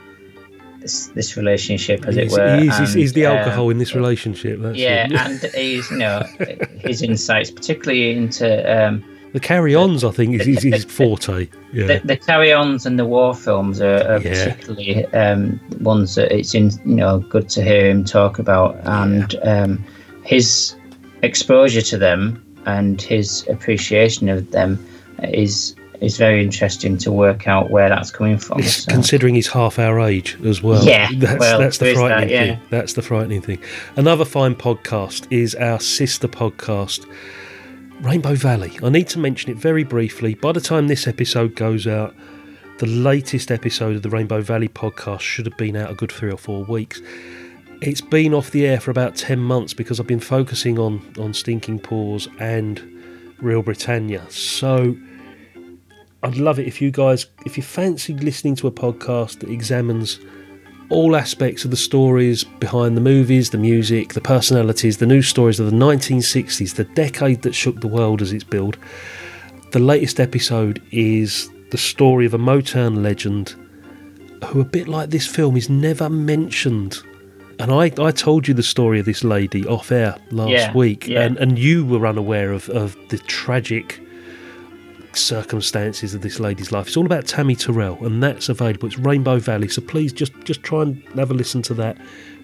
Speaker 2: this this relationship, as it were.
Speaker 1: he's, he's, he's the alcohol
Speaker 2: um,
Speaker 1: in this relationship. That's
Speaker 2: yeah, and he's you know his insights, particularly into um,
Speaker 1: the carry-ons, I think, is his, his forte. Yeah,
Speaker 2: the, the carry-ons and the war films are, are
Speaker 1: Yeah.
Speaker 2: particularly um, ones that it's in you know good to hear him talk about, and um, his exposure to them and his appreciation of them is is very interesting to work out where that's coming from. So.
Speaker 1: considering he's half our age as well.
Speaker 2: Yeah,
Speaker 1: that's,
Speaker 2: well,
Speaker 1: that's the
Speaker 2: is that,
Speaker 1: frightening
Speaker 2: yeah.
Speaker 1: thing. That's the frightening thing. Another fine podcast is our sister podcast, Rainbow Valley. I need to mention it very briefly. By the time this episode goes out, the latest episode of the Rainbow Valley podcast should have been out a good three or four weeks. It's been off the air for about 10 months because I've been focusing on, on Stinking Pause and Reel Britannia. So I'd love it if you guys, if you fancy listening to a podcast that examines all aspects of the stories behind the movies, the music, the personalities, the news stories of the 1960s, the decade that shook the world as it's built. The latest episode is the story of a Motown legend who, a bit like this film, is never mentioned. And I, I told you the story of this lady off air last
Speaker 2: Yeah,
Speaker 1: week,
Speaker 2: yeah.
Speaker 1: and, and you were unaware of, of the tragic circumstances of this lady's life. It's all about Tammy Terrell, and that's available. It's Rainbow Valley, so please just just try and have a listen to that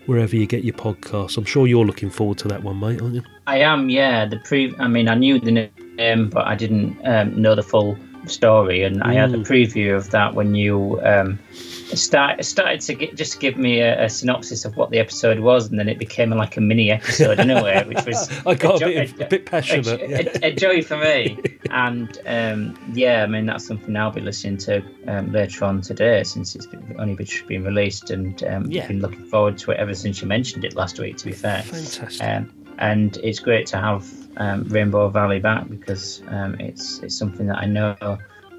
Speaker 1: wherever you get your podcasts. I'm sure you're looking forward to that one, mate, aren't you?
Speaker 2: I am, yeah. The pre, I mean, I knew the name, but I didn't um, know the full story, and I had a preview of that when you um, start, started to get, just give me a, a synopsis of what the episode was, and then it became like a mini episode in a way, which was
Speaker 1: I got a
Speaker 2: jo-
Speaker 1: bit, a bit passionate.
Speaker 2: a,
Speaker 1: yeah.
Speaker 2: a- a joy for me. And um, yeah, I mean that's something I'll be listening to um, later on today, since it's been, only been, been released, and um,
Speaker 1: Yeah.
Speaker 2: I've been looking forward to it ever since you mentioned it last week. To be fair,
Speaker 1: Fantastic.
Speaker 2: um, and it's great to have um, Rainbow Valley back because um, it's it's something that I know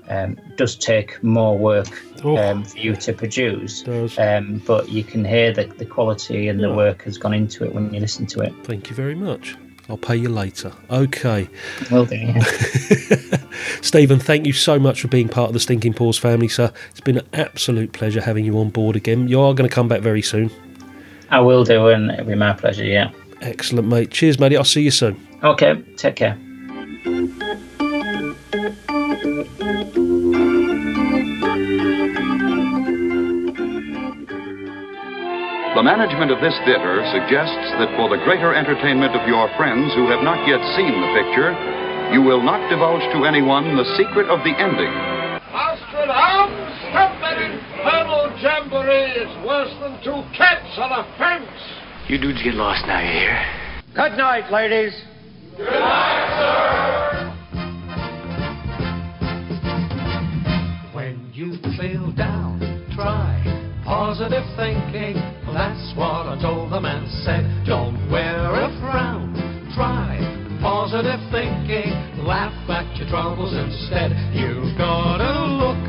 Speaker 2: um, does take more work
Speaker 1: Oh.
Speaker 2: um, for you to produce. Um, but you can hear the, the quality and the work has gone into it when you listen to it.
Speaker 1: Thank you very much. I'll pay you later. Okay.
Speaker 2: Well do, yeah.
Speaker 1: Steven, thank you so much for being part of the Stinking Pause family, sir. It's been an absolute pleasure having you on board again. You are going to come back very soon.
Speaker 2: I will do, and it'll be my pleasure. Yeah.
Speaker 1: Excellent, mate. Cheers, matey. I'll see you soon.
Speaker 2: Okay. Take care.
Speaker 6: The management of this theater suggests that for the greater entertainment of your friends who have not yet seen the picture, you will not divulge to anyone the secret of the ending.
Speaker 7: Nostradamus, that infernal jamboree is worse than two cats on a fence.
Speaker 8: You dudes get lost now, you hear?
Speaker 7: Good night, ladies. Good night, sir.
Speaker 9: When you feel down, try positive thinking. That's what I told them and said. Don't wear a frown. Try positive thinking. Laugh at your troubles instead. You've got to look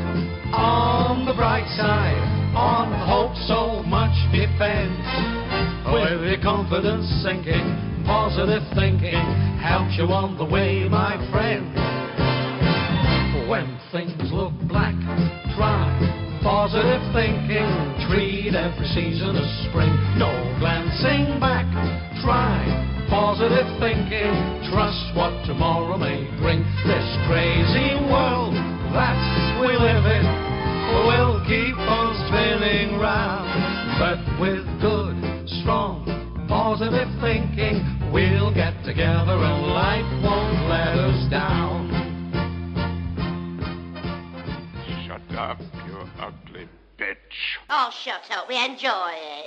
Speaker 9: on the bright side. Confidence sinking, positive thinking helps you on the way, my friend. When things look black, try positive thinking. Treat every season as spring. No glancing
Speaker 10: We enjoy it.